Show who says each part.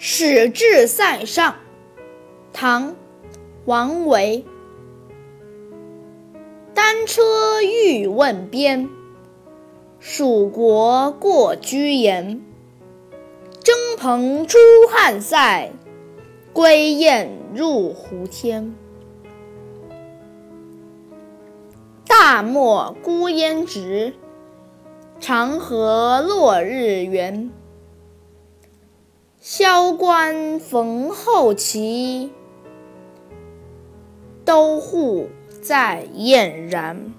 Speaker 1: 使至塞上，唐·王维。单车欲问边，属国过居延。征蓬出汉塞，归雁入胡天。大漠孤烟直，长河落日圆。萧关逢候骑，都护在燕然。